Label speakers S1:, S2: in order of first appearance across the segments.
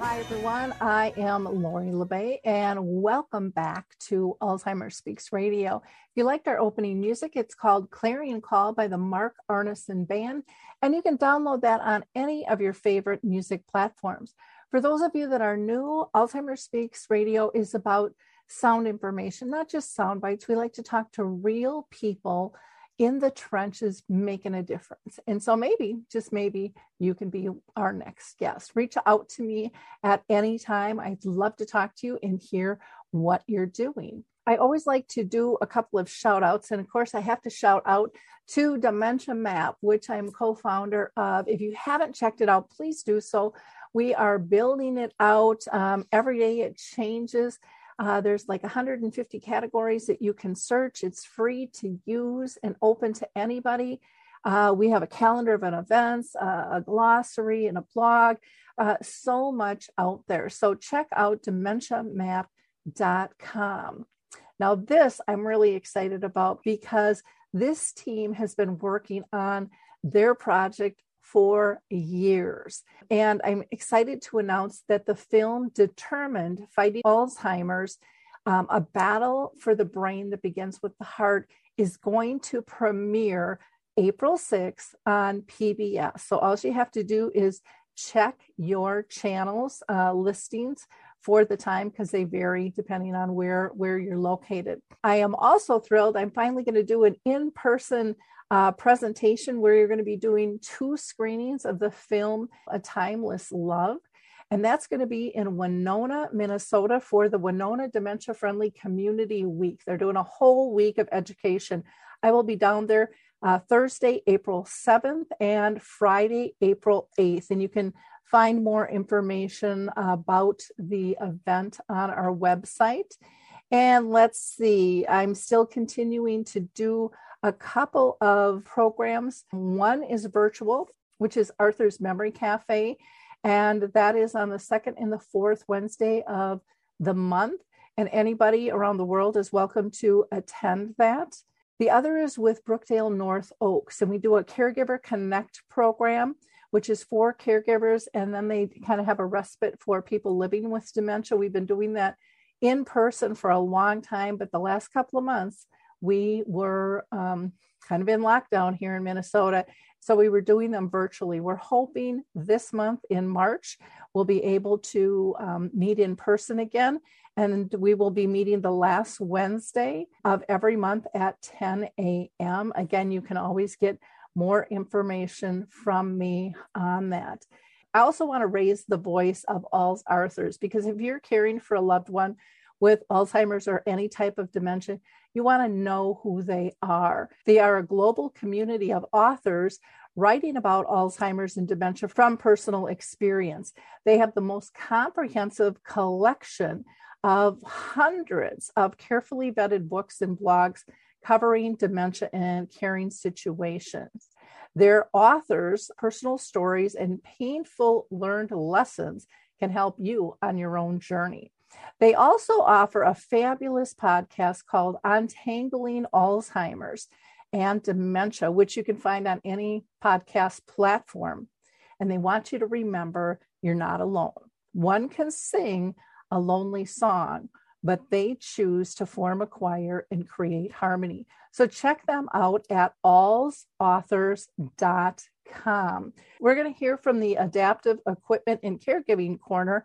S1: hi everyone. I am Lori La Bey, and welcome back to Alzheimer's Speaks Radio. If you liked our opening music, it's called Clarion Call by the Mark Arneson Band, and you can download that on any of your favorite music platforms. For those of you that are new, Alzheimer's Speaks Radio is about sound information, not just sound bites. We like to talk to real people in the trenches making a difference. And so maybe, just maybe, you can be our next guest. Reach out to me at any time. I'd love to talk to you and hear what you're doing. I always like to do a couple of shout outs. And of course, I have to shout out to Dementia Map, which I'm co founder of. If you haven't checked it out, please do so. We are building it out. Um, every day it changes. Uh, there's like 150 categories that you can search. It's free to use and open to anybody. Uh, we have a calendar of an events, uh, a glossary, and a blog. Uh, so much out there. So check out dementiamap.com. Now, this I'm really excited about because this team has been working on their project for years. And I'm excited to announce that the film Determined Fighting Alzheimer's, um, a battle for the brain that begins with the heart, is going to premiere April 6th on PBS. So all you have to do is check your channels uh, listings for the time because they vary depending on where where you're located. I am also thrilled. I'm finally going to do an in-person uh, presentation where you're going to be doing two screenings of the film A Timeless Love. And that's going to be in Winona, Minnesota for the Winona Dementia Friendly Community Week. They're doing a whole week of education. I will be down there uh, Thursday, April 7th, and Friday, April 8th. And you can find more information about the event on our website. And let's see, I'm still continuing to do a couple of programs. One is virtual, which is Arthur's Memory Cafe, and that is on the second and the fourth Wednesday of the month. And anybody around the world is welcome to attend that. The other is with Brookdale North Oaks, and we do a Caregiver Connect program, which is for caregivers, and then they kind of have a respite for people living with dementia. We've been doing that in person for a long time, but the last couple of months, we were um, kind of in lockdown here in Minnesota. So we were doing them virtually. We're hoping this month in March, we'll be able to um, meet in person again. And we will be meeting the last Wednesday of every month at 10 a.m. Again, you can always get more information from me on that. I also want to raise the voice of AlzAuthors because if you're caring for a loved one with Alzheimer's or any type of dementia, you want to know who they are. They are a global community of authors writing about Alzheimer's and dementia from personal experience. They have the most comprehensive collection of hundreds of carefully vetted books and blogs covering dementia and caring situations. Their authors' personal stories and painful learned lessons can help you on your own journey. They also offer a fabulous podcast called Untangling Alzheimer's and Dementia, which you can find on any podcast platform. And they want you to remember you're not alone. One can sing a lonely song, but they choose to form a choir and create harmony. So check them out at alzauthors.com. We're going to hear from the Adaptive Equipment and Caregiving Corner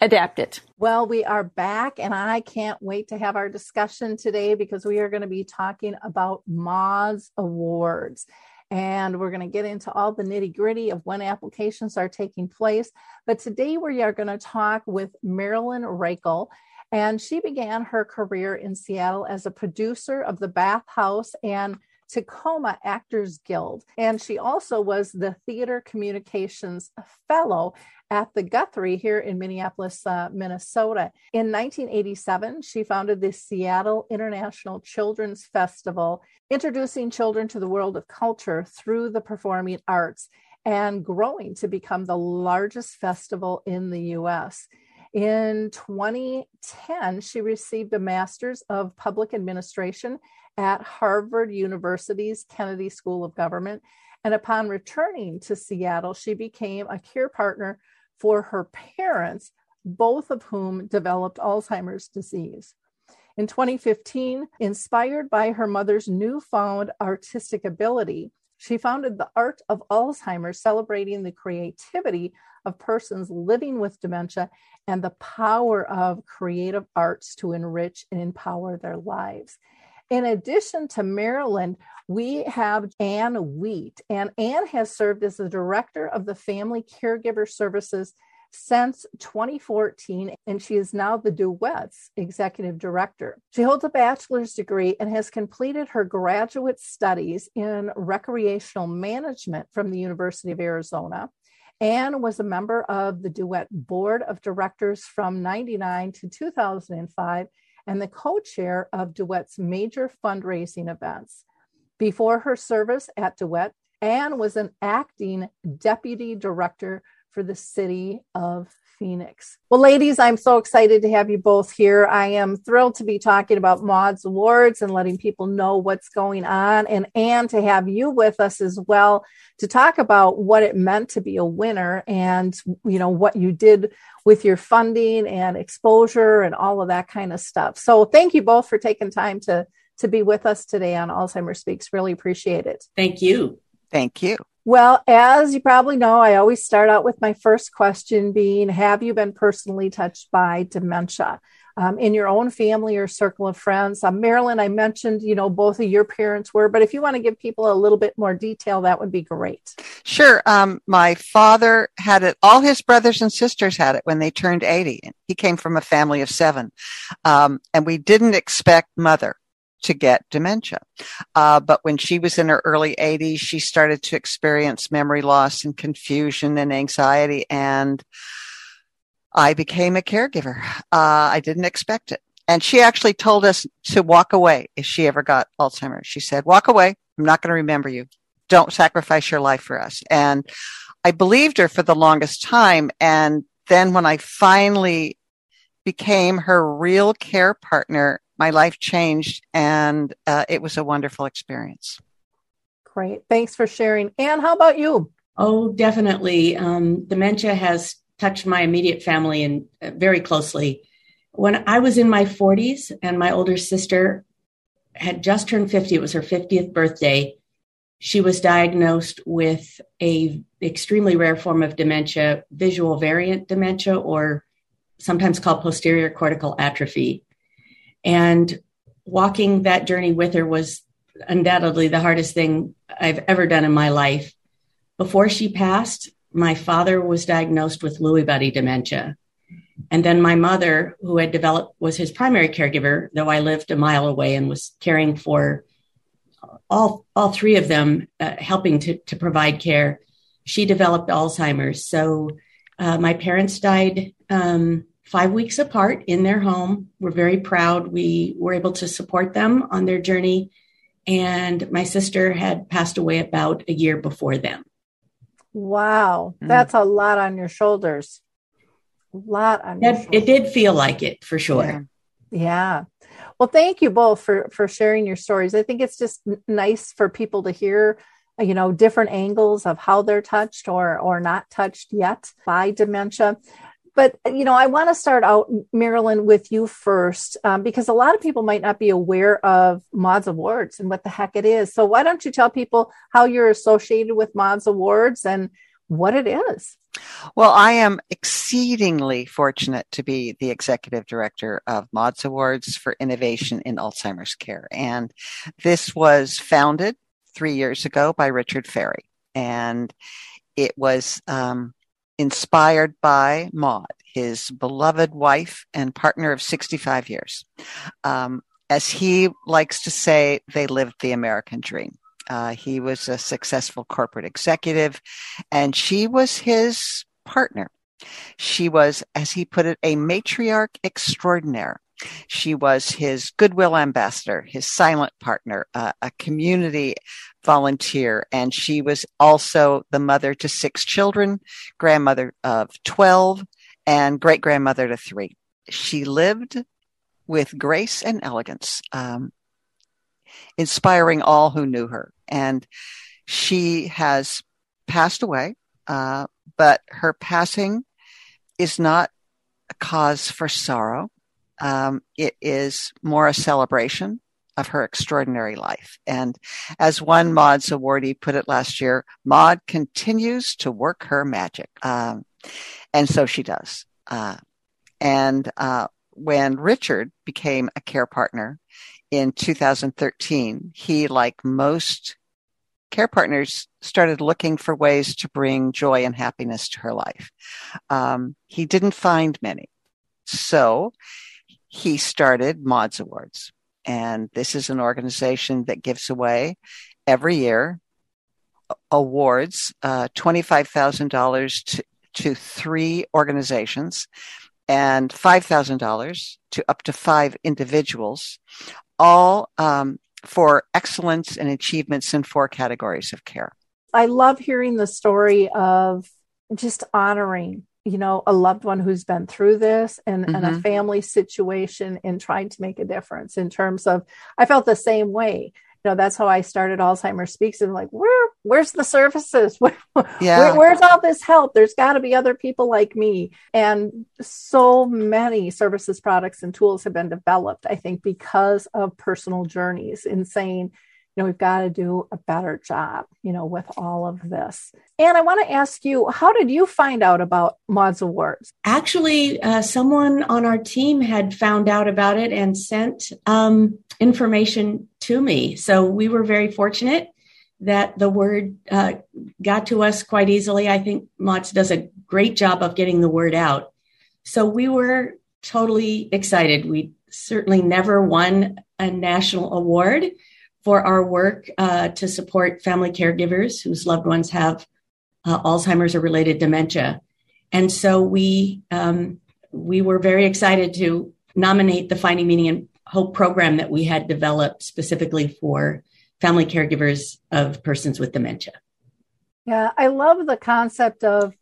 S2: adapt it.
S1: Well, we are back, and I can't wait to have our discussion today because we are going to be talking about Maude's Awards. And we're going to get into all the nitty gritty of when applications are taking place. But today we are going to talk with Marilyn Raichle. And she began her career in Seattle as a producer of the Bath House and Tacoma Actors Guild. And she also was the Theater Communications Fellow at the Guthrie here in Minneapolis, uh, Minnesota. In 1987, she founded the Seattle International Children's Festival, introducing children to the world of culture through the performing arts and growing to become the largest festival in the US. In 2010, she received a Master's of Public Administration at Harvard University's Kennedy School of Government. And upon returning to Seattle, she became a care partner for her parents, both of whom developed Alzheimer's disease. In 2015, inspired by her mother's newfound artistic ability, she founded the Art of Alzheimer's, celebrating the creativity of persons living with dementia and the power of creative arts to enrich and empower their lives. In addition to Marilyn, we have Ann Wheat, and Ann has served as the director of the Family Caregiver Services since 2014, and she is now the Duet's executive director. She holds a bachelor's degree and has completed her graduate studies in recreational management from the University of Arizona. Ann was a member of the Duet Board of Directors from 99 to 2005 and the co chair of Duet's major fundraising events. Before her service at Duet, Anne was an acting deputy director for the city of Phoenix. Well, ladies, I'm so excited to have you both here. I am thrilled to be talking about Maude's Awards and letting people know what's going on, and and to have you with us as well to talk about what it meant to be a winner and you know what you did with your funding and exposure and all of that kind of stuff. So, thank you both for taking time to to be with us today on Alzheimer's Speaks. Really appreciate it.
S3: Thank you.
S4: Thank you.
S1: Well, as you probably know, I always start out with my first question being Have you been personally touched by dementia? Um, in your own family or circle of friends. Um, Marilyn, I mentioned, you know, both of your parents were, but if you want to give people a little bit more detail, that would be great.
S4: Sure. Um, my father had it, all his brothers and sisters had it when they turned 80. He came from a family of seven. Um, and we didn't expect mother to get dementia. Uh, but when she was in her early 80s, she started to experience memory loss and confusion and anxiety. And I became a caregiver. Uh, I didn't expect it. And she actually told us to walk away if she ever got Alzheimer's. She said, walk away. I'm not going to remember you. Don't sacrifice your life for us. And I believed her for the longest time. And then when I finally became her real care partner, my life changed and uh, it was a wonderful experience.
S1: Great. Thanks for sharing. Ann, how about you?
S3: Oh, definitely. Um, dementia has touched my immediate family and uh, very closely. When I was in my 40s and my older sister had just turned 50, it was her 50th birthday. She was diagnosed with a extremely rare form of dementia, visual variant dementia, or sometimes called posterior cortical atrophy. And walking that journey with her was undoubtedly the hardest thing I've ever done in my life. Before she passed, my father was diagnosed with Lewy body dementia. And then my mother, who had developed, was his primary caregiver, though I lived a mile away and was caring for all, all three of them, uh, helping to, to provide care. She developed Alzheimer's. So uh, my parents died um, five weeks apart in their home. We're very proud. We were able to support them on their journey. And my sister had passed away about a year before them.
S1: Wow, mm. that's a lot on your shoulders. A lot on
S3: it, it did feel like it for sure.
S1: Yeah. yeah. Well, thank you both for for sharing your stories. I think it's just nice for people to hear you know different angles of how they're touched or or not touched yet by dementia but you know i want to start out marilyn with you first um, because a lot of people might not be aware of Maude's awards and what the heck it is so why don't you tell people how you're associated with Maude's awards and what it is
S4: well, I am exceedingly fortunate to be the executive director of Maude's Awards for Innovation in Alzheimer's Care. And this was founded three years ago by Richard Ferry. And it was um, inspired by Maude, his beloved wife and partner of 65 years. Um, as he likes to say, they lived the American dream. Uh, he was a successful corporate executive, and she was his partner. She was, as he put it, a matriarch extraordinaire. She was his goodwill ambassador, his silent partner, uh, a community volunteer, and she was also the mother to six children, grandmother of 12, and great grandmother to three. She lived with grace and elegance, um, inspiring all who knew her. And she has passed away, uh, but her passing is not a cause for sorrow. Um, it is more a celebration of her extraordinary life. And as one Maude's awardee put it last year, Maude continues to work her magic. Um, and so she does. Uh, and uh, when Richard became a care partner in 2013, he, like most care partners, started looking for ways to bring joy and happiness to her life. Um, he didn't find many. So he started Maude's Awards. And this is an organization that gives away every year awards, uh, $25,000 to, to three organizations and $5,000 to up to five individuals, all um, for excellence and achievements in four categories of care.
S1: I love hearing the story of just honoring you know a loved one who's been through this and, mm-hmm. and a mm-hmm. family situation and trying to make a difference in terms of i felt the same way you know that's how i started alzheimer's speaks and like where where's the services where, yeah. Where, where's all this help there's got to be other people like me and so many services products and tools have been developed i think because of personal journeys in saying know, we've got to do a better job, you know, with all of this. And I want to ask you, how did you find out about Maude's Awards?
S3: Actually, uh, someone on our team had found out about it and sent um, information to me. So we were very fortunate that the word uh, got to us quite easily. I think Maude's does a great job of getting the word out. So we were totally excited. We certainly never won a national award for our work uh, to support family caregivers whose loved ones have uh, Alzheimer's or related dementia. And so we um, we were very excited to nominate the Finding Meaning and Hope program that we had developed specifically for family caregivers of persons with dementia.
S1: Yeah, I love the concept of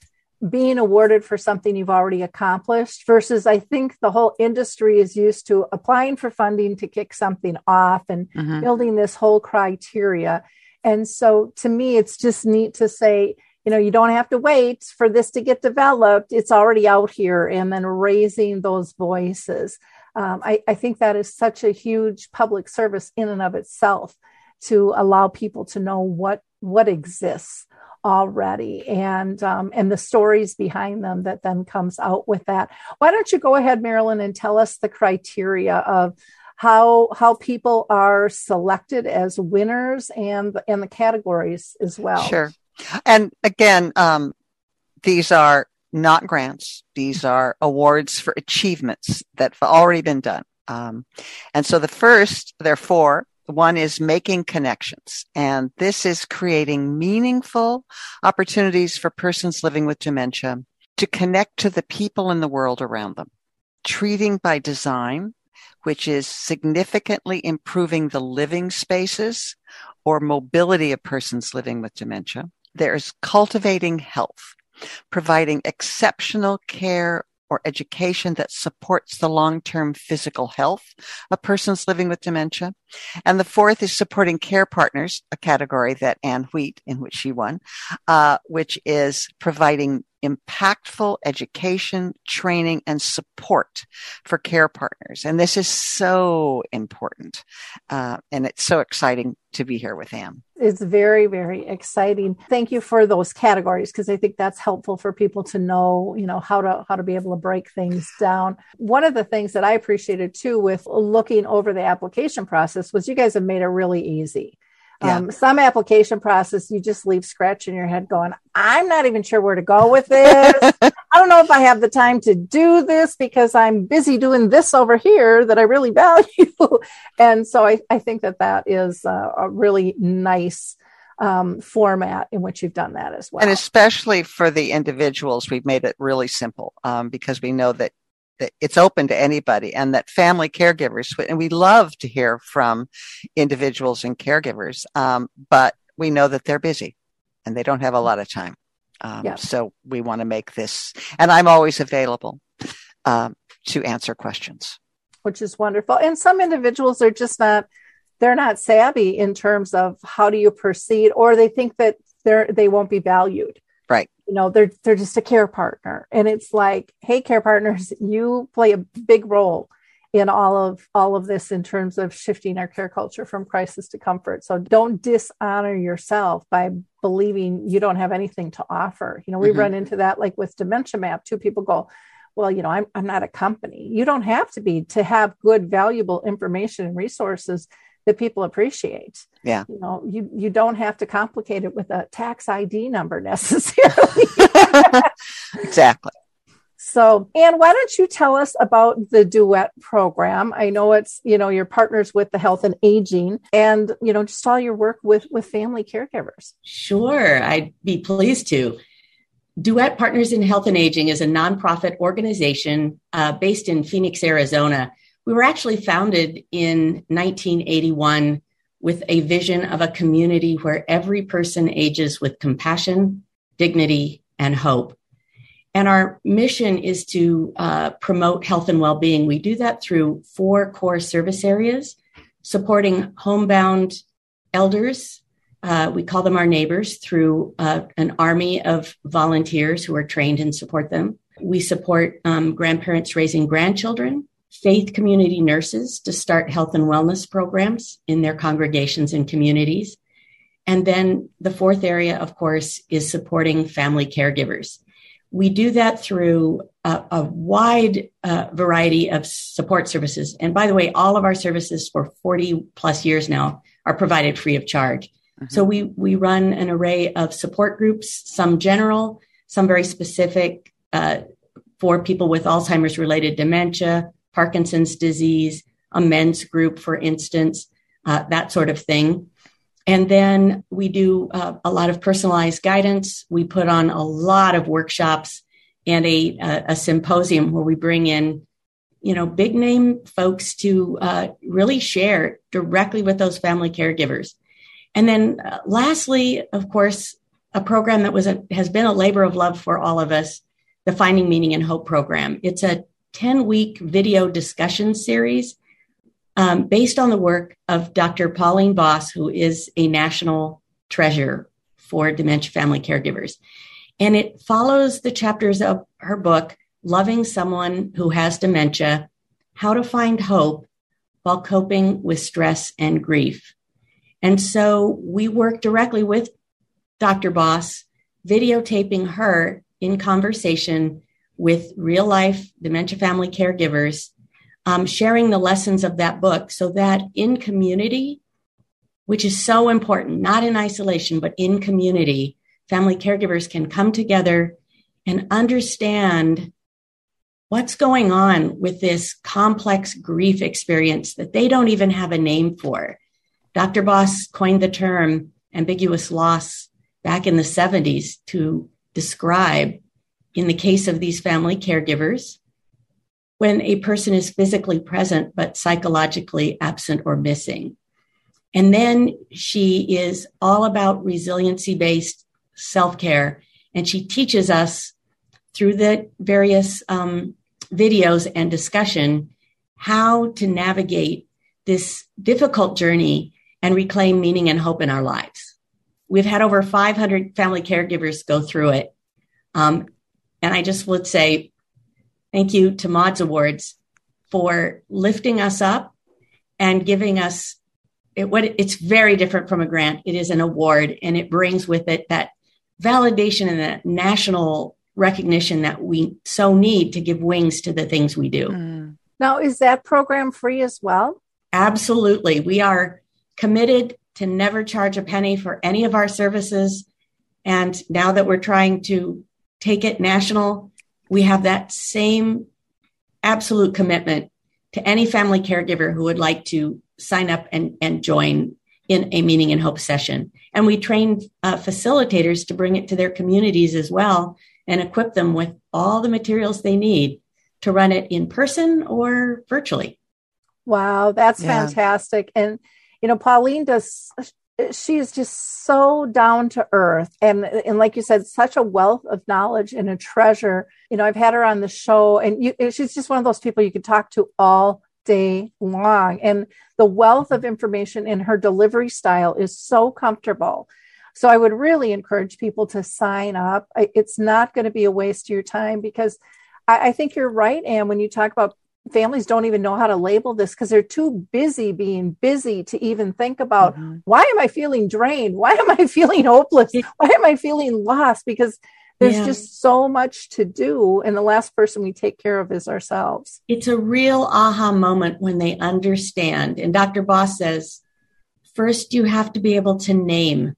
S1: being awarded for something you've already accomplished versus I think the whole industry is used to applying for funding to kick something off and mm-hmm. building this whole criteria. And so to me, it's just neat to say, you know, you don't have to wait for this to get developed. It's already out here and then raising those voices. Um, I, I think that is such a huge public service in and of itself to allow people to know what what exists already and um, and the stories behind them that then comes out with that why don't you go ahead marilyn and tell us the criteria of how how people are selected as winners and and the categories as well.
S4: Sure. And again, um, these are not grants. These are awards for achievements that have already been done. Um, and so the first, there are four. One is making connections, and this is creating meaningful opportunities for persons living with dementia to connect to the people in the world around them. Treating by design, which is significantly improving the living spaces or mobility of persons living with dementia. There's cultivating health, providing exceptional care or education that supports the long-term physical health of persons living with dementia. And the fourth is supporting care partners, a category that Anne Wheat, in which she won, uh, which is providing impactful education, training, and support for care partners. And this is so important. Uh, and it's so exciting to be here with Anne.
S1: It's very, very exciting. Thank you for those categories because I think that's helpful for people to know, you know, how to how to be able to break things down. One of the things that I appreciated too with looking over the application process was you guys have made it really easy. Yeah. Um, some application process, you just leave scratching your head going, I'm not even sure where to go with this. I don't know if I have the time to do this because I'm busy doing this over here that I really value. and so I, I think that that is a, a really nice um, format in which you've done that as well.
S4: And especially for the individuals, we've made it really simple um, because we know that that it's open to anybody and that family caregivers, and we love to hear from individuals and caregivers, um, but we know that they're busy and they don't have a lot of time. Um, yeah. So we want to make this, and I'm always available um, to answer questions.
S1: Which is wonderful. And some individuals are just not, they're not savvy in terms of how do you proceed, or they think that they're, they won't be valued
S4: right.
S1: You know they're they're just a care partner. And it's like hey care partners you play a big role in all of all of this in terms of shifting our care culture from crisis to comfort. So don't dishonor yourself by believing you don't have anything to offer. You know we mm-hmm. run into that like with dementia map. Two people go well you know I'm, I'm not a company. You don't have to be to have good valuable information and resources that people appreciate.
S4: Yeah.
S1: You know, you you don't have to complicate it with a tax ID number necessarily.
S4: exactly.
S1: So, Anne, why don't you tell us about the Duet program? I know it's, you know, your partners with the health and aging and, you know, just all your work with with family caregivers.
S3: Sure, I'd be pleased to. Duet Partners in Health and Aging is a nonprofit organization uh, based in Phoenix, Arizona we were actually founded in 1981 with a vision of a community where every person ages with compassion, dignity, and hope. And our mission is to uh, promote health and well being. We do that through four core service areas supporting homebound elders. Uh, we call them our neighbors through uh, an army of volunteers who are trained and support them. We support um, grandparents raising grandchildren faith community nurses to start health and wellness programs in their congregations and communities. And then the fourth area, of course, is supporting family caregivers. We do that through a, a wide uh, variety of support services. And by the way, all of our services for 40 plus years now are provided free of charge. Mm-hmm. So we, we run an array of support groups, some general, some very specific uh, for people with Alzheimer's related dementia, Parkinson's disease, a men's group, for instance, uh, that sort of thing. And then we do uh, a lot of personalized guidance. We put on a lot of workshops and a, a, a symposium where we bring in, you know, big name folks to uh, really share directly with those family caregivers. And then, uh, lastly, of course, a program that was a, has been a labor of love for all of us, the Finding Meaning and Hope program. It's a 10 week video discussion series um, based on the work of Dr. Pauline Boss, who is a national treasure for dementia family caregivers. And it follows the chapters of her book, Loving Someone Who Has Dementia How to Find Hope While Coping with Stress and Grief. And so we work directly with Dr. Boss, videotaping her in conversation with real life dementia family caregivers um, sharing the lessons of that book so that in community, which is so important, not in isolation, but in community, family caregivers can come together and understand what's going on with this complex grief experience that they don't even have a name for. Dr. Boss coined the term ambiguous loss back in the 70s to describe, in the case of these family caregivers, when a person is physically present but psychologically absent or missing. And then she is all about resiliency based self care. And she teaches us through the various um, videos and discussion how to navigate this difficult journey and reclaim meaning and hope in our lives. We've had over 500 family caregivers go through it. Um, and I just would say thank you to Maude's Awards for lifting us up and giving us it, what it's very different from a grant. It is an award and it brings with it that validation and that national recognition that we so need to give wings to the things we do. Mm.
S1: Now, is that program free as well?
S3: Absolutely. We are committed to never charge a penny for any of our services. And now that we're trying to take it national, we have that same absolute commitment to any family caregiver who would like to sign up and, and join in a meaning and hope session. And we train uh, facilitators to bring it to their communities as well and equip them with all the materials they need to run it in person or virtually.
S1: Wow, that's yeah. fantastic. And, you know, Pauline does, she is just so down to earth. And, and like you said, such a wealth of knowledge and a treasure. You know, I've had her on the show and you, she's just one of those people you could talk to all day long. And the wealth of information in her delivery style is so comfortable. So I would really encourage people to sign up. It's not going to be a waste of your time because I, I think you're right, Anne, when you talk about families don't even know how to label this because they're too busy being busy to even think about mm-hmm. why am I feeling drained? Why am I feeling hopeless? Why am I feeling lost? Because there's yeah. just so much to do. And the last person we take care of is ourselves.
S3: It's a real aha moment when they understand. And Dr. Boss says, first, you have to be able to name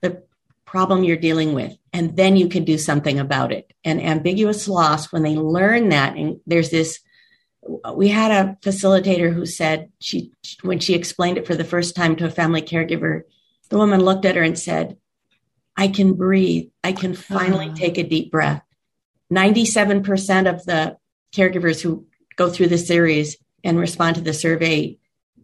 S3: the problem you're dealing with, and then you can do something about it. And ambiguous loss, when they learn that, and there's this, we had a facilitator who said she, when she explained it for the first time to a family caregiver, the woman looked at her and said, I can breathe. I can finally uh. take a deep breath. 97% of the caregivers who go through the series and respond to the survey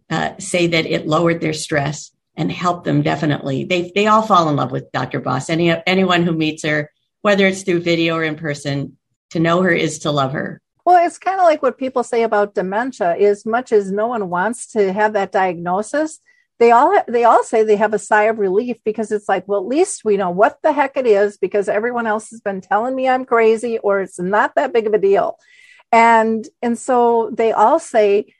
S3: uh, say that it lowered their stress and help them definitely. They, they all fall in love with Dr. Boss. Any, anyone who meets her, whether it's through video or in person, to know her is to love her.
S1: Well, it's kind of like what people say about dementia. As much as no one wants to have that diagnosis, they all they all say they have a sigh of relief because it's like well at least we know what the heck it is because everyone else has been telling me i'm crazy or it's not that big of a deal and and so they all say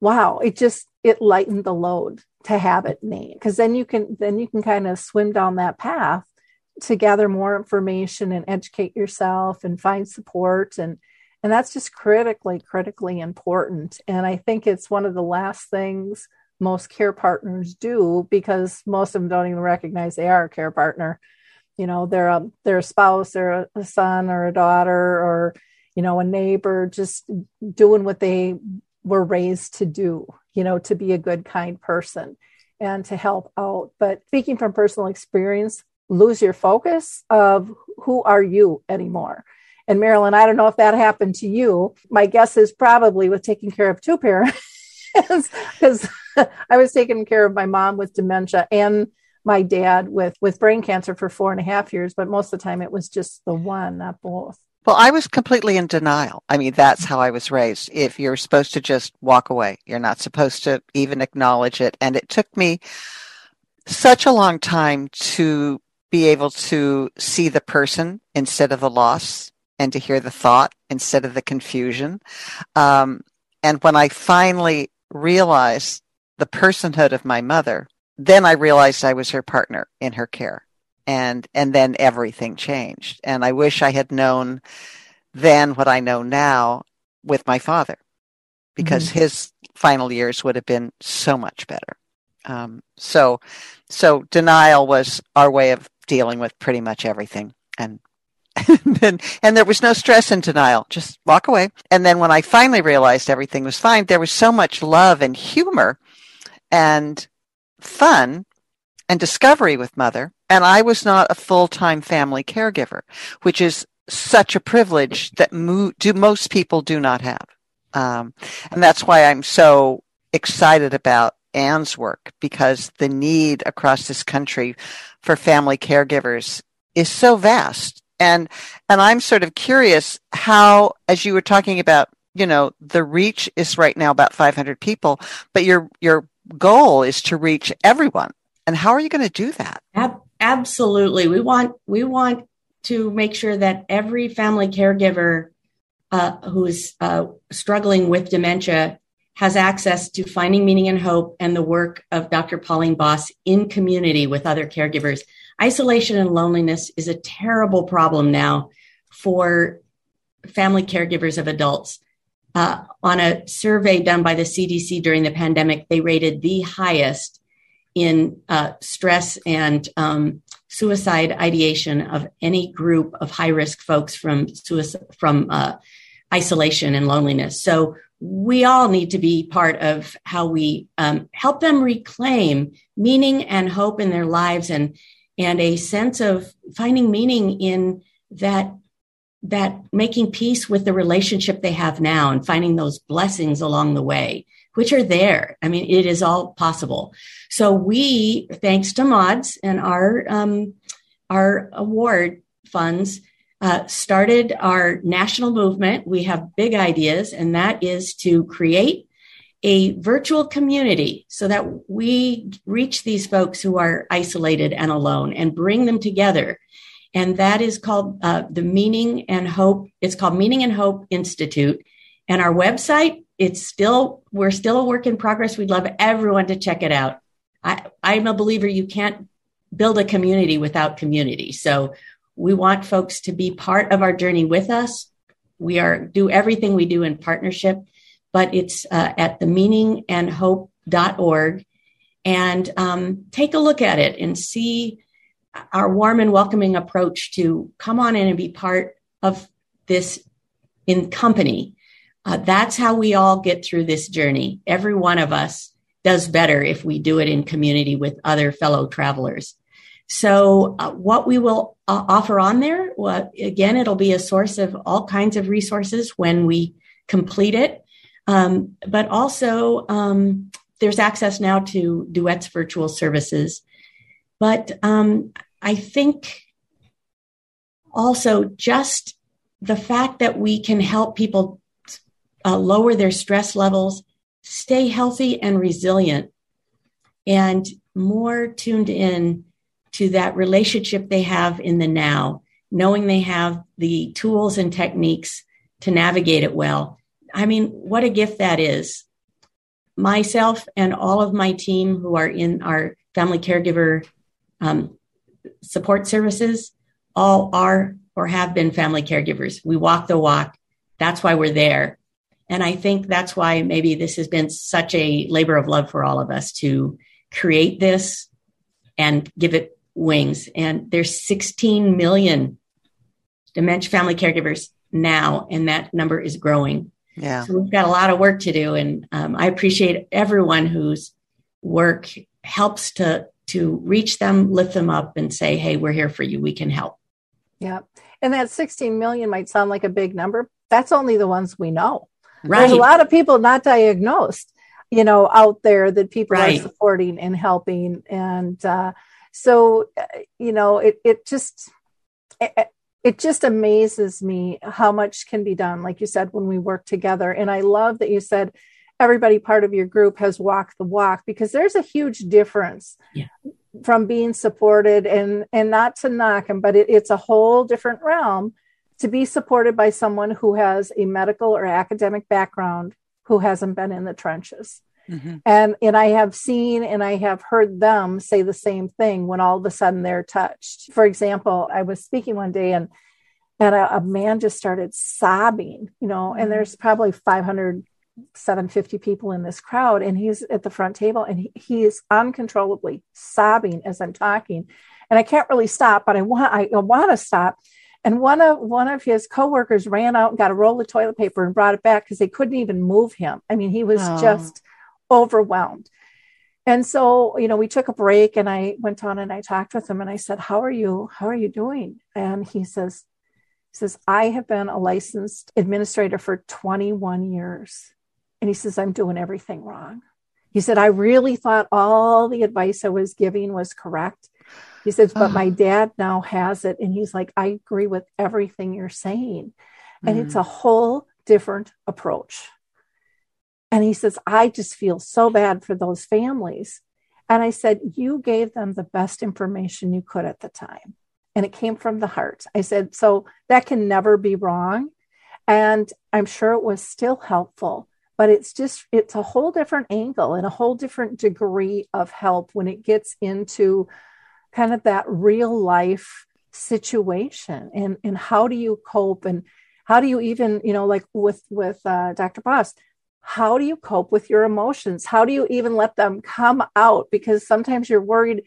S1: wow it just it lightened the load to have it named because then you can then you can kind of swim down that path to gather more information and educate yourself and find support and and that's just critically critically important and i think it's one of the last things most care partners do because most of them don't even recognize they are a care partner. You know, they're a they're a spouse, they're a son or a daughter or you know a neighbor, just doing what they were raised to do. You know, to be a good, kind person and to help out. But speaking from personal experience, lose your focus of who are you anymore. And Marilyn, I don't know if that happened to you. My guess is probably with taking care of two parents because I was taking care of my mom with dementia and my dad with with brain cancer for four and a half years, but most of the time it was just the one, not both.
S4: Well, I was completely in denial. I mean, that's how I was raised. If you're supposed to just walk away, you're not supposed to even acknowledge it. And it took me such a long time to be able to see the person instead of the loss and to hear the thought instead of the confusion. Um, and when I finally realized the personhood of my mother, then I realized I was her partner in her care. And, and then everything changed. And I wish I had known then what I know now with my father. because mm-hmm. his final years would have been so much better. Um, so, so denial was our way of dealing with pretty much everything. And and, and there was no stress in denial. Just walk away. And then when I finally realized everything was fine, there was so much love and humor and fun and discovery with mother. And I was not a full time family caregiver, which is such a privilege that mo- do most people do not have. Um, and that's why I'm so excited about Anne's work because the need across this country for family caregivers is so vast. And and i'm sort of curious how as you were talking about you know the reach is right now about 500 people but your your goal is to reach everyone. And how are you going to do that?
S3: Ab- absolutely we want we want to make sure that every family caregiver uh, who's uh, struggling with dementia has access to finding meaning and hope and the work of dr pauline boss in community with other caregivers Isolation and loneliness is a terrible problem now for family caregivers of adults. Uh, on a survey done by the CDC during the pandemic, they rated the highest in uh, stress and um, suicide ideation of any group of high risk folks from suicide, from uh, isolation and loneliness. So we all need to be part of how we um, help them reclaim meaning and hope in their lives and and a sense of finding meaning in that that making peace with the relationship they have now and finding those blessings along the way which are there i mean it is all possible so we thanks to Maude's and our um, our award funds uh, started our national movement we have big ideas and that is to create a virtual community so that we reach these folks who are isolated and alone and bring them together. And that is called uh, the Meaning and Hope. It's called Meaning and Hope Institute. And our website, it's still, we're still a work in progress. We'd love everyone to check it out. I, I'm a believer you can't build a community without community. So we want folks to be part of our journey with us. We are do everything we do in partnership but it's uh, at the meaningandhope.org. And um, take a look at it and see our warm and welcoming approach to come on in and be part of this in company. Uh, that's how we all get through this journey. Every one of us does better if we do it in community with other fellow travelers. So, uh, what we will uh, offer on there, well, again, it'll be a source of all kinds of resources when we complete it. Um, but also, um, there's access now to Duet's virtual services. But um, I think also just the fact that we can help people uh, lower their stress levels, stay healthy and resilient, and more tuned in to that relationship they have in the now, knowing they have the tools and techniques to navigate it well I mean, what a gift that is. Myself and all of my team who are in our family caregiver um, support services all are or have been family caregivers. We walk the walk. That's why we're there. And I think that's why maybe this has been such a labor of love for all of us to create this and give it wings. And there's 16 million dementia family caregivers now, and that number is growing.
S4: Yeah.
S3: So we've got a lot of work to do. And um, I appreciate everyone whose work helps to to reach them, lift them up, and say, hey, we're here for you. We can help.
S1: Yeah. And that 16 million might sound like a big number. That's only the ones we know.
S3: Right.
S1: There's a lot of people not diagnosed, you know, out there that people
S3: Right.
S1: are supporting and helping. And uh, so, uh, you know, it, it just, it, it just amazes me how much can be done, like you said, when we work together. And I love that you said everybody part of your group has walked the walk because there's a huge difference
S3: Yeah.
S1: from being supported and and not to knock them, but it, it's a whole different realm to be supported by someone who has a medical or academic background who hasn't been in the trenches.
S4: Mhm.
S1: and and i have seen and i have heard them say the same thing when all of a sudden they're touched. For example i was speaking one day and and a, a man just started sobbing you know and there's probably 500 750 people in this crowd and he's at the front table and he, he is uncontrollably sobbing as i'm talking. And i can't really stop but i want i, I want to stop and one of one of his coworkers ran out and got a roll of toilet paper and brought it back because they couldn't even move him i mean he was oh. just overwhelmed and so you know we took a break and i went on and i talked with him and i said how are you how are you doing and he says he says i have been a licensed administrator for 21 years and he says, I'm doing everything wrong. He said, I really thought all the advice I was giving was correct. He says, but my dad now has it. And he's like, I agree with everything you're saying. And mm it's a whole different approach. And he says, I just feel so bad for those families. And I said, You gave them the best information you could at the time. And it came from the heart. I said, So that can never be wrong. And I'm sure it was still helpful but it's just it's a whole different angle and a whole different degree of help when it gets into kind of that real life situation and and how do you cope and how do you even you know like with with uh, dr boss how do you cope with your emotions how do you even let them come out because sometimes you're worried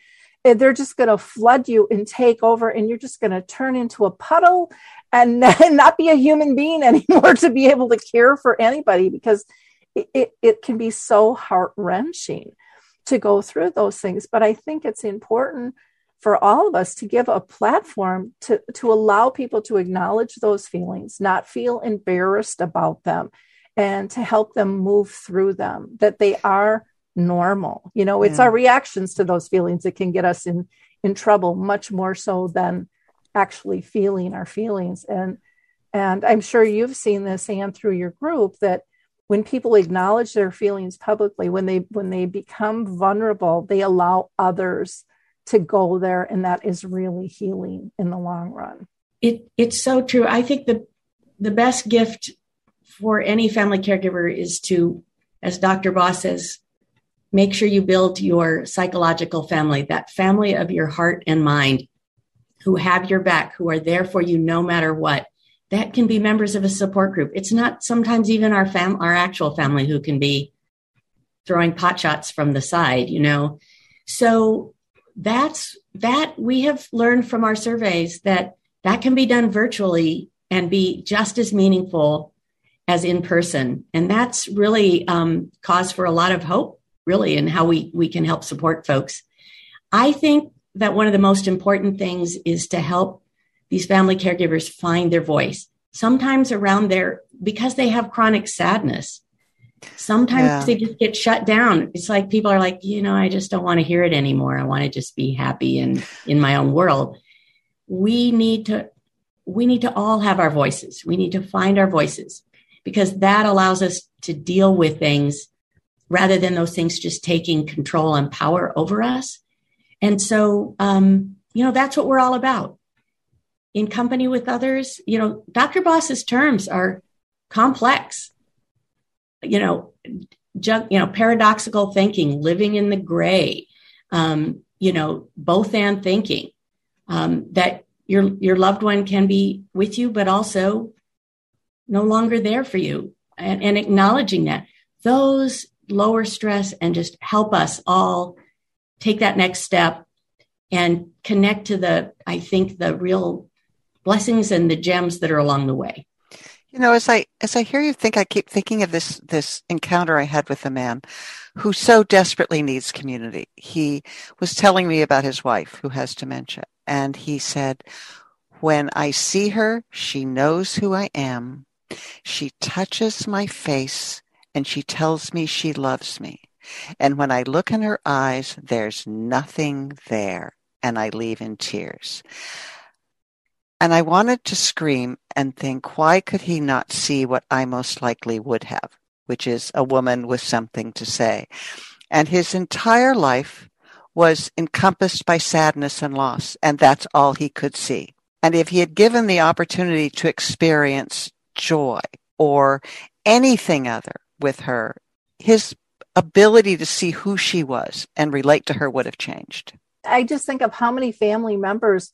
S1: eh, they're just going to flood you and take over and you're just going to turn into a puddle and not be a human being anymore to be able to care for anybody because it, it, it can be so heart wrenching to go through those things. But I think it's important for all of us to give a platform to, to allow people to acknowledge those feelings, not feel embarrassed about them, and to help them move through them, that they are normal. You know, it's yeah. our reactions to those feelings that can get us in, in trouble much more so than actually feeling our feelings and and i'm sure you've seen this and through your group that when people acknowledge their feelings publicly when they when they become vulnerable they allow others to go there and that is really healing in the long run
S3: it it's so true i think the the best gift for any family caregiver is to as dr boss says make sure you build your psychological family that family of your heart and mind who have your back, who are there for you no matter what. That can be members of a support group. It's not sometimes even our fam, our actual family who can be throwing pot shots from the side, you know. So that's that we have learned from our surveys that that can be done virtually and be just as meaningful as in person. And that's really um, cause for a lot of hope, really, in how we, we can help support folks. I think that one of the most important things is to help these family caregivers find their voice. Sometimes around their, because they have chronic sadness, sometimes yeah. they just get shut down. It's like people are like, you know, I just don't want to hear it anymore. I want to just be happy and in my own world. We need to, we need to all have our voices. We need to find our voices because that allows us to deal with things rather than those things just taking control and power over us. And so, um, you know, that's what we're all about. In company with others, you know, Dr. Boss's terms are complex. You know, you know, paradoxical thinking, living in the gray, um, you know, both and thinking um, that your your loved one can be with you, but also no longer there for you, and, and acknowledging that those lower stress and just help us all take that next step and connect to the, I think, the real blessings and the gems that are along the way.
S4: You know, as I as I hear you think, I keep thinking of this this encounter I had with a man who so desperately needs community. He was telling me about his wife who has dementia, and he said, "When I see her, she knows who I am. She touches my face, and she tells me she loves me. And when I look in her eyes, there's nothing there. And I leave in tears. And I wanted to scream and think, why could he not see what I most likely would have, which is a woman with something to say? And his entire life was encompassed by sadness and loss, and that's all he could see. And if he had given the opportunity to experience joy or anything other with her, his ability to see who she was and relate to her would have changed.
S1: I just think of how many family members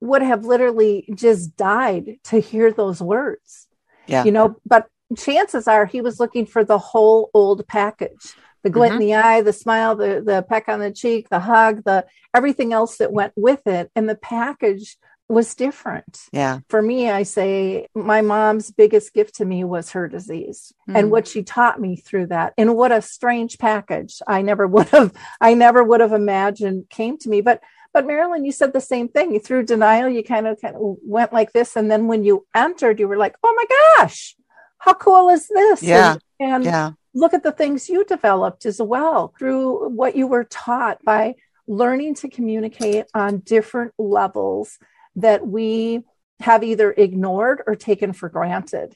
S1: would have literally just died to hear those words.
S4: Yeah.
S1: You know, but chances are he was looking for the whole old package the glint
S4: Mm-hmm.
S1: in the eye the smile the the peck on the cheek the hug the everything else that went with it and the package was different
S4: Yeah.
S1: for me i say my mom's biggest gift to me was her disease
S4: Mm.
S1: and what she taught me through that and what a strange package i never would have i never would have imagined came to me but but marilyn you said the same thing through denial you kind of kind of went like this and then when you entered you were like oh my gosh how cool is this
S4: Yeah.
S1: and, and
S4: Yeah.
S1: look at the things you developed as well through what you were taught by learning to communicate on different levels that we have either ignored or taken for granted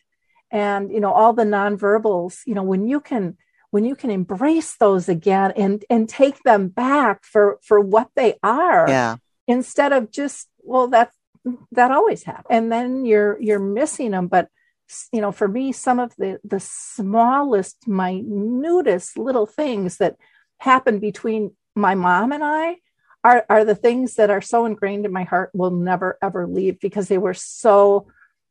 S1: and you know all the nonverbals you know when you can when you can embrace those again and and take them back for for what they are
S4: Yeah.
S1: instead of just well that that always happens and then you're you're missing them but you know for me some of the the smallest minutest little things that happen between my mom and i are are the things that are so ingrained in my heart will never ever leave because they were so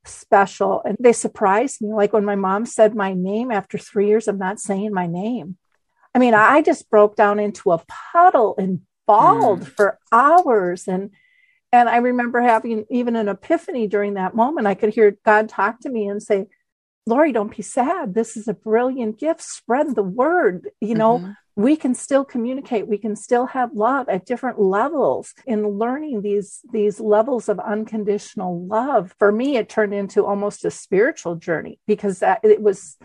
S1: special. And they surprised me. Like when my mom said my name after 3 years of not saying my name i mean i just broke down into a puddle and bawled mm. for hours. And and I remember having even an epiphany during that moment. I could hear God talk to me and say, Lori, don't be sad. This is a brilliant gift. Spread the word. You know,
S4: Mhm.
S1: we can still communicate. We can still have love at different levels in learning these, these levels of unconditional love. For me, it turned into almost a spiritual journey because that it was,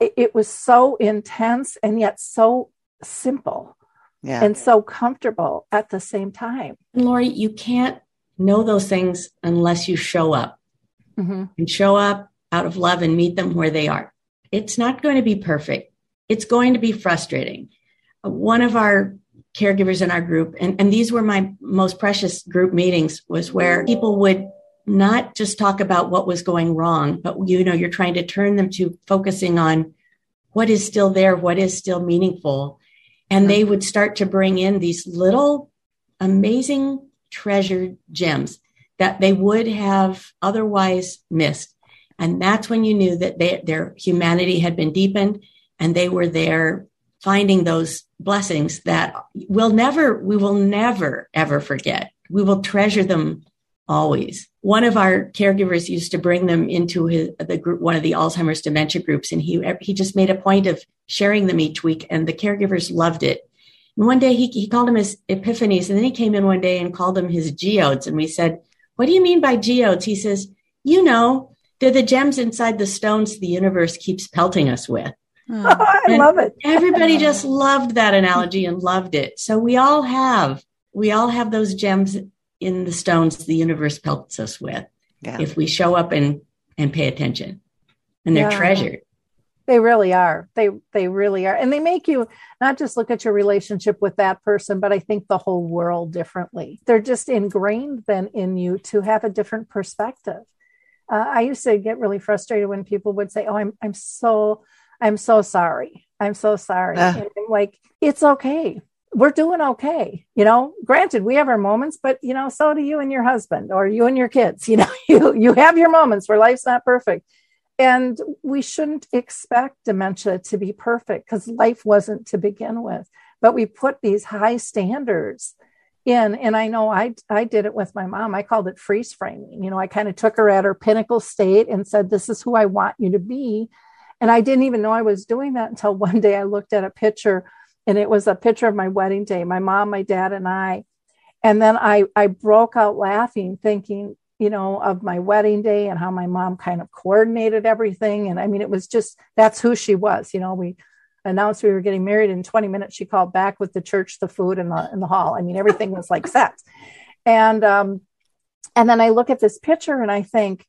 S1: it, it was so intense and yet so simple
S4: Yeah.
S1: and so comfortable at the same time.
S3: And Lori, you can't know those things unless you show up
S1: Mhm.
S3: and show up out of love and meet them where they are. It's not going to be perfect. It's going to be frustrating. One of our caregivers in our group, and, and these were my most precious group meetings, was where people would not just talk about what was going wrong, but you know, you're trying to turn them to focusing on what is still there, what is still meaningful. And they would start to bring in these little amazing treasured gems that they would have otherwise missed. And that's when you knew that they, their humanity had been deepened and they were there finding those blessings that we'll never, we will never, ever forget. We will treasure them always. One of our caregivers used to bring them into his, the group, one of the Alzheimer's dementia groups, and he, he just made a point of sharing them each week, and the caregivers loved it. And one day he, he called them his epiphanies, and then he came in one day and called them his geodes. And we said, What do you mean by geodes? He says, You know, they're the gems inside the stones the universe keeps pelting us with. Hmm.
S1: I
S3: And
S1: love it.
S3: Everybody hmm. just loved that analogy and loved it. So we all have, we all have those gems in the stones the universe pelts us with
S4: Yeah.
S3: if we show up and, and pay attention. And they're
S1: Yeah.
S3: treasured.
S1: They really are. They they really are. And they make you not just look at your relationship with that person, but I think the whole world differently. They're just ingrained then in you to have a different perspective. Uh, I used to get really frustrated when people would say, "Oh, I'm I'm so I'm so sorry. I'm so sorry." And I'm like, "It's okay. We're doing okay." You know, granted, we have our moments, but you know, so do you and your husband or you and your kids. You know, you you have your moments where life's not perfect. And we shouldn't expect dementia to be perfect because life wasn't to begin with. But we put these high standards in. And I know I, I did it with my mom. I called it freeze framing. You know, I kind of took her at her pinnacle state and said, This is who I want you to be. And I didn't even know I was doing that until one day I looked at a picture and it was a picture of my wedding day, my mom, my dad, and I. And then I, I broke out laughing, thinking, you know, of my wedding day and how my mom kind of coordinated everything. And I mean, it was just that's who she was. You know, we announced we were getting married in 20 minutes. She called back with the church, the food, and the in the hall. I mean, everything was like set. And um, and then I look at this picture and I think,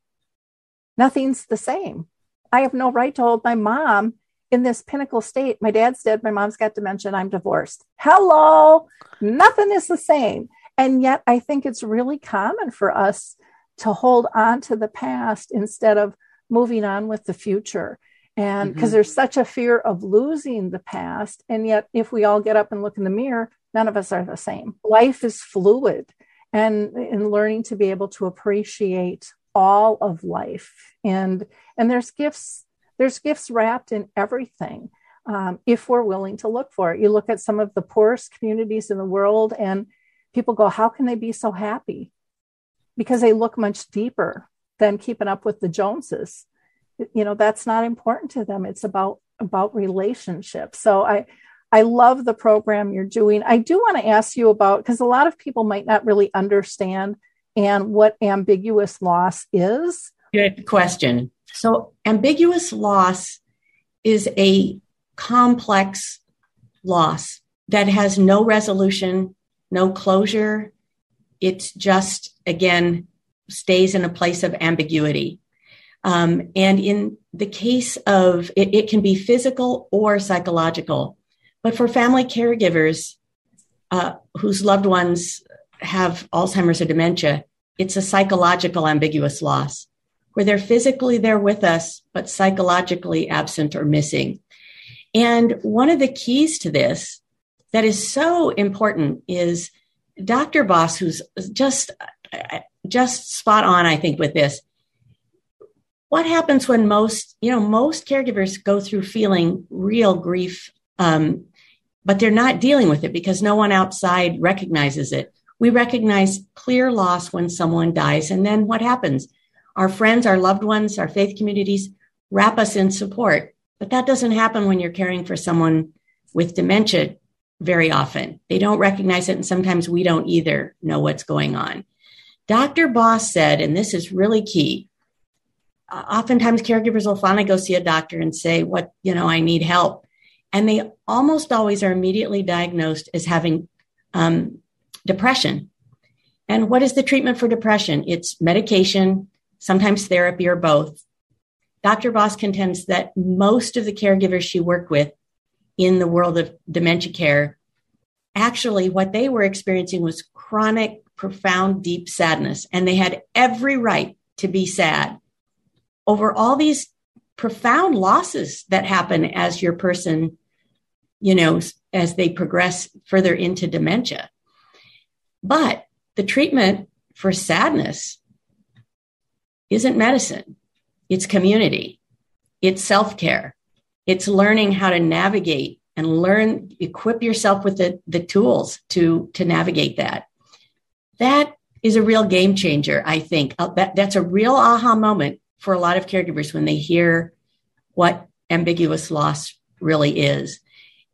S1: nothing's the same. I have no right to hold my mom in this pinnacle state. My dad's dead, my mom's got dementia, I'm divorced. Hello, nothing is the same. And yet, I think it's really common for us to hold on to the past instead of moving on with the future. And because
S4: Mhm.
S1: there's such a fear of losing the past. And yet, if we all get up and look in the mirror, none of us are the same. Life is fluid. And in learning to be able to appreciate all of life and and there's gifts there's gifts wrapped in everything um, if we're willing to look for it. You look at some of the poorest communities in the world, and people go, How can they be so happy? Because they look much deeper than keeping up with the Joneses. You know, that's not important to them. It's about about relationships. So I I love the program you're doing. I do want to ask you about because a lot of people might not really understand and what ambiguous loss is.
S3: Good question. So ambiguous loss is a complex loss that has no resolution, no closure. It's just, again, stays in a place of ambiguity. Um, and in the case of it, it, can be physical or psychological. But for family caregivers uh, whose loved ones have Alzheimer's or dementia, it's a psychological ambiguous loss where they're physically there with us, but psychologically absent or missing. And one of the keys to this that is so important is Dr. Boss, who's just just spot on, I think, with this. What happens when most, you know, most caregivers go through feeling real grief, um, but they're not dealing with it because no one outside recognizes it. We recognize clear loss when someone dies, and then what happens? Our friends, our loved ones, our faith communities wrap us in support. But that doesn't happen when you're caring for someone with dementia very often. They don't recognize it, and sometimes we don't either know what's going on. Dr. Boss said, and this is really key. Oftentimes, caregivers will finally go see a doctor and say, "What you know, I need help," and they almost always are immediately diagnosed as having um, depression. And what is the treatment for depression? It's medication, sometimes therapy, or both. Dr. Boss contends that most of the caregivers she worked with in the world of dementia care, actually, what they were experiencing was chronic, profound, deep sadness. And they had every right to be sad over all these profound losses that happen as your person, you know, as they progress further into dementia. But the treatment for sadness isn't medicine. It's community. It's self care. It's learning how to navigate and learn, equip yourself with the, the tools to, to navigate that. That is a real game changer, I think. Uh, that, that's a real aha moment for a lot of caregivers when they hear what ambiguous loss really is.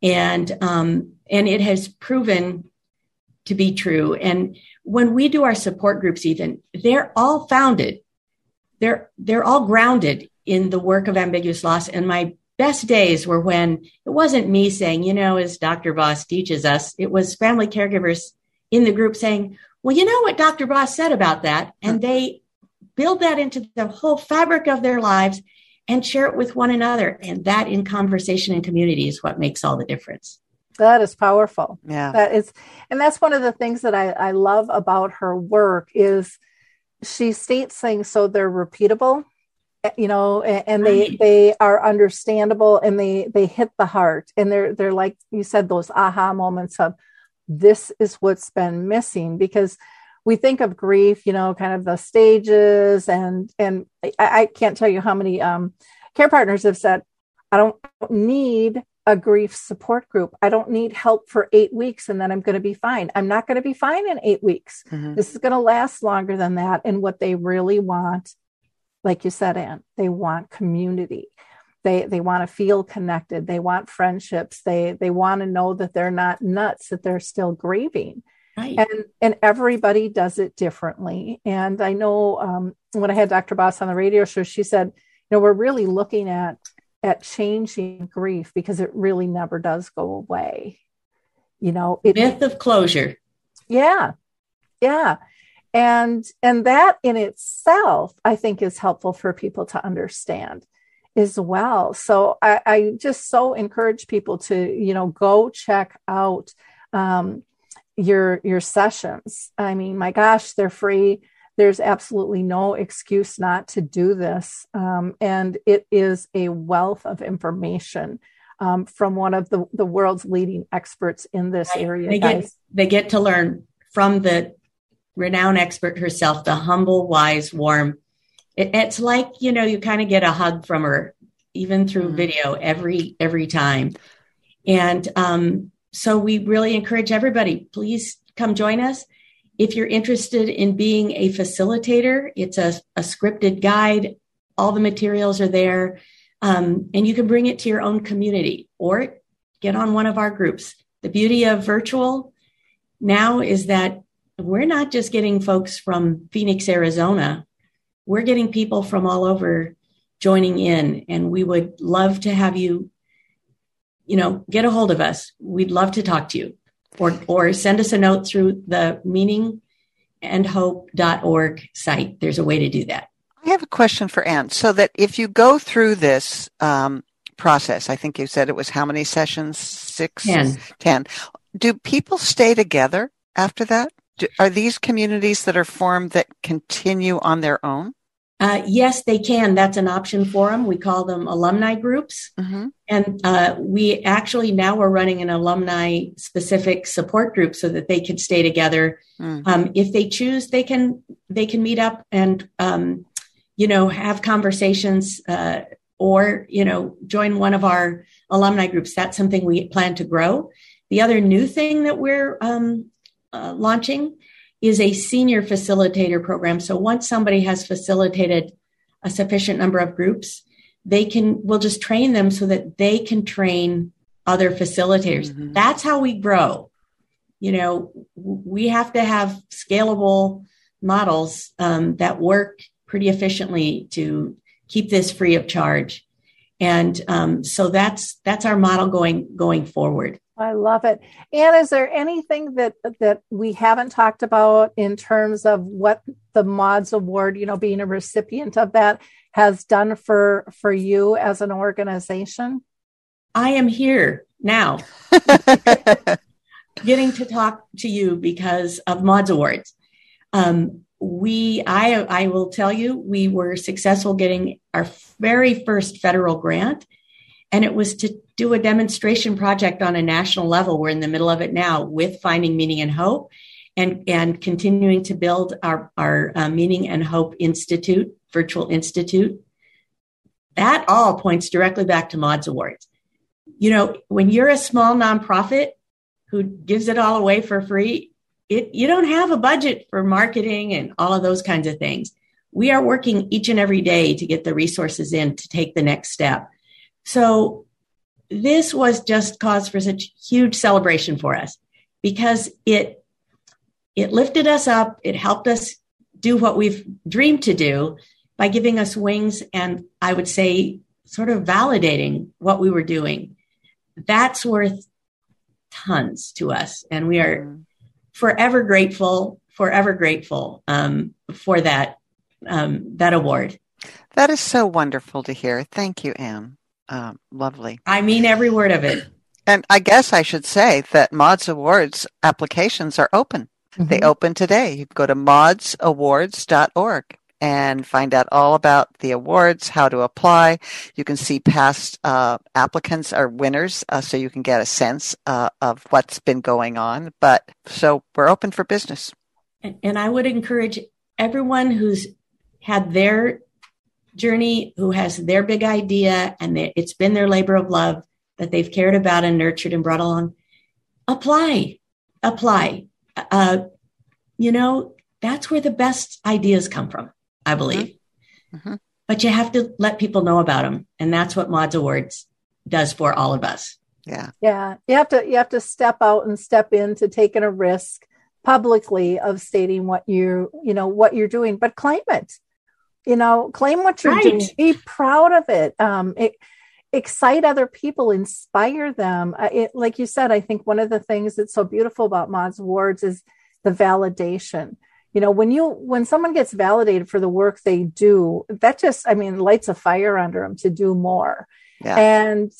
S3: And, um, and it has proven to be true. And when we do our support groups, even, they're all founded they're they're all grounded in the work of ambiguous loss and my best days were when it wasn't me saying you know as dr boss teaches us it was family caregivers in the group saying well you know what dr boss said about that and they build that into the whole fabric of their lives and share it with one another. And that in conversation and community is what makes all the difference.
S1: That is powerful.
S4: Yeah.
S1: That is and that's one of the things that i, I love about her work is she states things so they're repeatable eh, you know and they they are understandable and they they hit the heart. And they're they're like you said those aha moments of this is what's been missing because we think of grief you know kind of the stages and and i, I can't tell you how many um, care partners have said i don't need a grief support group. I don't need help for eight weeks and then I'm going to be fine. I'm not going to be fine in eight weeks. Mm-hmm. This is going to last longer than that. And what they really want, like you said, Ann, they want community. They, they want to feel connected. They want friendships. They, they want to know that they're not nuts, that they're still grieving. Right. And, and everybody does it differently. And I know um, when I had Dr. Boss on the radio show, she said, you know, we're really looking at at changing grief because it really never does go away. You know,
S3: it, myth of closure.
S1: Yeah. Yeah. And and that in itself, I think is helpful for people to understand as well. So I, I just so encourage people to, you know, go check out um, your your sessions. I mean, my gosh, they're free there's absolutely no excuse not to do this. Um, and it is a wealth of information um, from one of the, the world's leading experts in this area.
S3: They get, they get to learn from the renowned expert herself, the humble, wise, warm. It, it's like, you know, you kind of get a hug from her even through mm-hmm. video every every time. And um, so we really encourage everybody, please come join us. If you're interested in being a facilitator, it's a, a scripted guide. All the materials are there. Um, and you can bring it to your own community or get on one of our groups. The beauty of virtual now is that we're not just getting folks from Phoenix, Arizona, we're getting people from all over joining in, and we would love to have you, you know, get a hold of us. We'd love to talk to you or, or send us a note through the meaningandhope.org site. There's a way to do that.
S4: I have a question for Ann. So that if you go through this um, process, I think you said it was how many sessions? Six?
S3: Ten.
S4: Ten. Do people stay together after that? Do, are these communities that are formed that continue on their own?
S3: Uh, yes, they can. That's an option for them. We call them alumni groups. Mm-hmm. And uh, we actually now are running an alumni specific support group so that they can stay together. Mm. Um, if they choose, they can they can meet up and um, you know have conversations uh, or you know join one of our alumni groups. That's something we plan to grow. The other new thing that we're um, uh, launching is a senior facilitator program. So once somebody has facilitated a sufficient number of groups, they can, we'll just train them so that they can train other facilitators. Mm-hmm. That's how we grow. You know, we have to have scalable models um, that work pretty efficiently to keep this free of charge. And um, so that's that's our model going going forward.
S1: I love it. And is there anything that that we haven't talked about in terms of what the Maude's Award, you know, being a recipient of that has done for for you as an organization?
S3: I am here now. getting to talk to you because of Maude's Awards. Um, we, I, I will tell you, we were successful getting our very first federal grant and it was to do a demonstration project on a national level. We're in the middle of it now with Finding Meaning and Hope and, and continuing to build our, our uh, Meaning and Hope Institute, virtual institute. That all points directly back to Maude's Awards. You know, when you're a small nonprofit who gives it all away for free, it, you don't have a budget for marketing and all of those kinds of things. We are working each and every day to get the resources in to take the next step. So this was just cause for such huge celebration for us because it it lifted us up, it helped us do what we've dreamed to do by giving us wings and I would say sort of validating what we were doing. That's worth tons to us and we are mm-hmm. forever grateful, forever grateful um, for that um, that award.
S4: That is so wonderful to hear. Thank you, Ann. Um, lovely.
S3: I mean every word of it.
S4: And I guess I should say that Maude's Awards applications are open. Mm-hmm. They open today. You go to maudesawards.org and find out all about the awards, how to apply. You can see past uh, applicants or winners, uh, so you can get a sense uh, of what's been going on. But so we're open for business.
S3: And, and I would encourage everyone who's had their journey who has their big idea and it's been their labor of love that they've cared about and nurtured and brought along, apply, apply. Uh, you know, that's where the best ideas come from, I believe. Mm-hmm. mm-hmm. But you have to let people know about them. And that's what Maude's Awards does for all of us.
S4: Yeah.
S1: Yeah. You have to, you have to step out and step into taking a risk publicly of stating what you, you know, what you're doing, but claim it you know claim what you're right. doing be proud of it. Um it, excite other people inspire them. It, like you said i think one of the things that's so beautiful about Maude's Awards is the validation. You know when you when someone gets validated for the work they do that just i mean lights a fire under them to do more. Yeah. and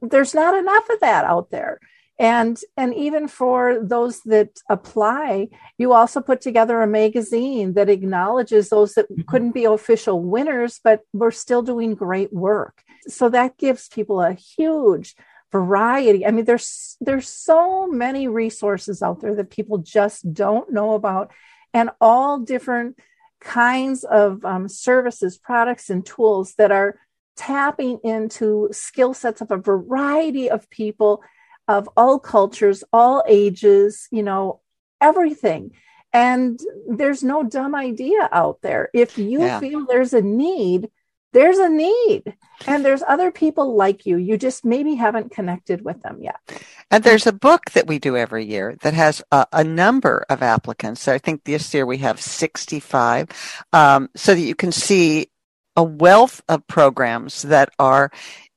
S1: there's not enough of that out there and and even for those that apply you also put together a magazine that acknowledges those that mm-hmm. couldn't be official winners but were still doing great work so that gives people a huge variety i mean there's there's so many resources out there that people just don't know about and all different kinds of um, services products and tools that are tapping into skill sets of a variety of people of all cultures, all ages, you know, everything. And there's no dumb idea out there. If you yeah. feel there's a need, there's a need and there's other people like you you just maybe haven't connected with them yet
S4: and there's a book that we do every year that has a, a number of applicants so i think this year we have 65 um, so that you can see a wealth of programs that are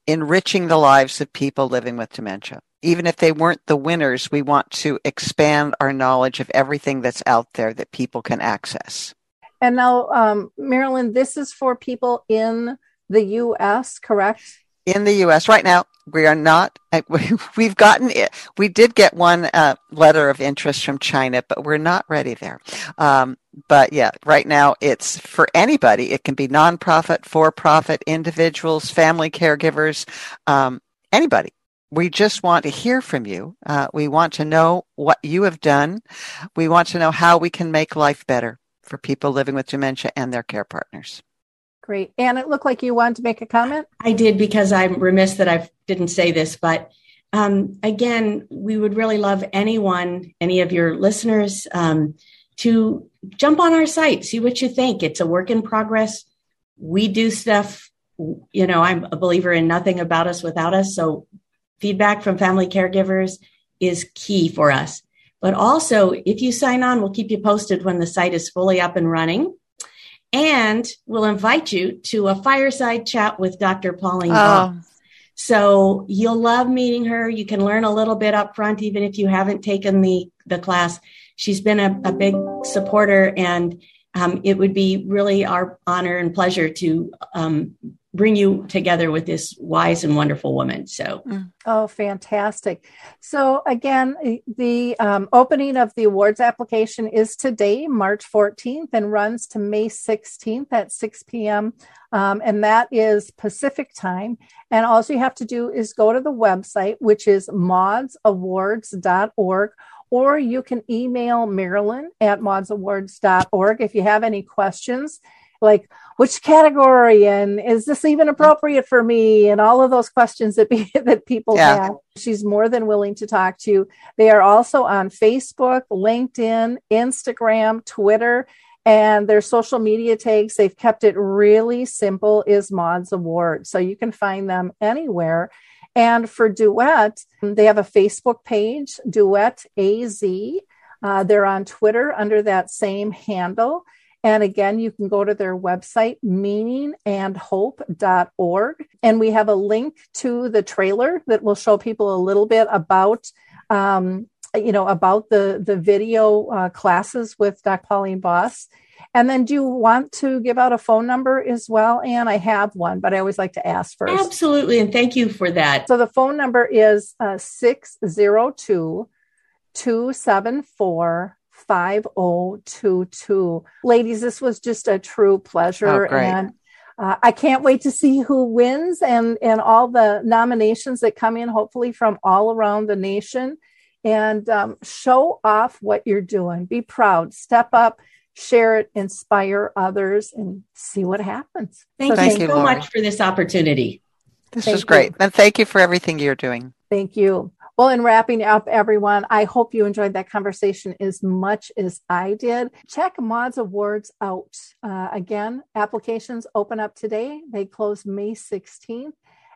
S4: enriching the lives of people living with dementia even if they weren't the winners we want to expand our knowledge of everything that's out there that people can access
S1: and now, um, Marilyn, this is for people in the U.S., correct?
S4: In the U.S. right now, we are not. We've gotten it. We did get one uh, letter of interest from China, but we're not ready there. Um, but yeah, right now it's for anybody. It can be nonprofit, for-profit, individuals, family caregivers, um, anybody. We just want to hear from you. Uh, we want to know what you have done. We want to know how we can make life better for people living with dementia and their care partners.
S1: Great. And it looked like you wanted to make a comment.
S3: I did because I'm remiss that I didn't say this, but um, again, we would really love anyone, any of your listeners, um, to jump on our site, see what you think. It's a work in progress. We do stuff, you know, I'm a believer in nothing about us without us. So feedback from family caregivers is key for us. But also, if you sign on, we'll keep you posted when the site is fully up and running. And we'll invite you to a fireside chat with Dr. Pauline oh. So you'll love meeting her. You can learn a little bit up front, even if you haven't taken the, the class. She's been a, a big supporter, and um, it would be really our honor and pleasure to um, bring you together with this wise and wonderful woman. So,
S1: mm. oh, fantastic. So, again, the um, opening of the awards application is today, March 14th, and runs to May 16th at 6 p.m. Um, and that is Pacific time. And all you have to do is go to the website, which is maudesawards.org or you can email Marilyn at maudesawards.org if you have any questions like which category and is this even appropriate for me? And all of those questions that be, that people yeah. have. She's more than willing to talk to you. They are also on facebook linkedin instagram twitter and their social media tags they've kept it really simple is Maude's award. So you can find them anywhere. And for duet they have a facebook page duet az uh, they're on twitter under that same handle and again, you can go to their website, meaningandhope.org. And we have a link to the trailer that will show people a little bit about, um, you know, about the, the video uh, classes with Dr. Pauline Boss. And then do you want to give out a phone number as well? And I have one, but I always like to ask first.
S3: Absolutely. And thank you for that.
S1: So the phone number is uh, 602 274 5022. Ladies, this was just a true pleasure.
S4: Oh,
S1: and uh, I can't wait to see who wins and, and all the nominations that come in, hopefully from all around the nation. And um, show off what you're doing. Be proud, step up, share it, inspire others, and see what happens.
S3: Thank, so you thank so Lori. much for this opportunity.
S4: This thank was great. You. And thank you for everything you're doing.
S1: Thank you. Well, in wrapping up, everyone, I hope you enjoyed that conversation as much as I did. Check Maude's Awards out. Uh, again, applications open up today, they close May 16th.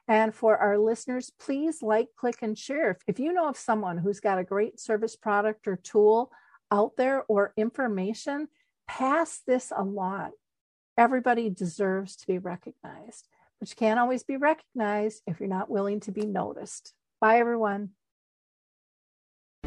S1: And for our listeners, please like, click, and share. If you know of someone who's got a great service product or tool out there or information, pass this along. Everybody deserves to be recognized, but you can't always be recognized if you're not willing to be noticed. Bye, everyone.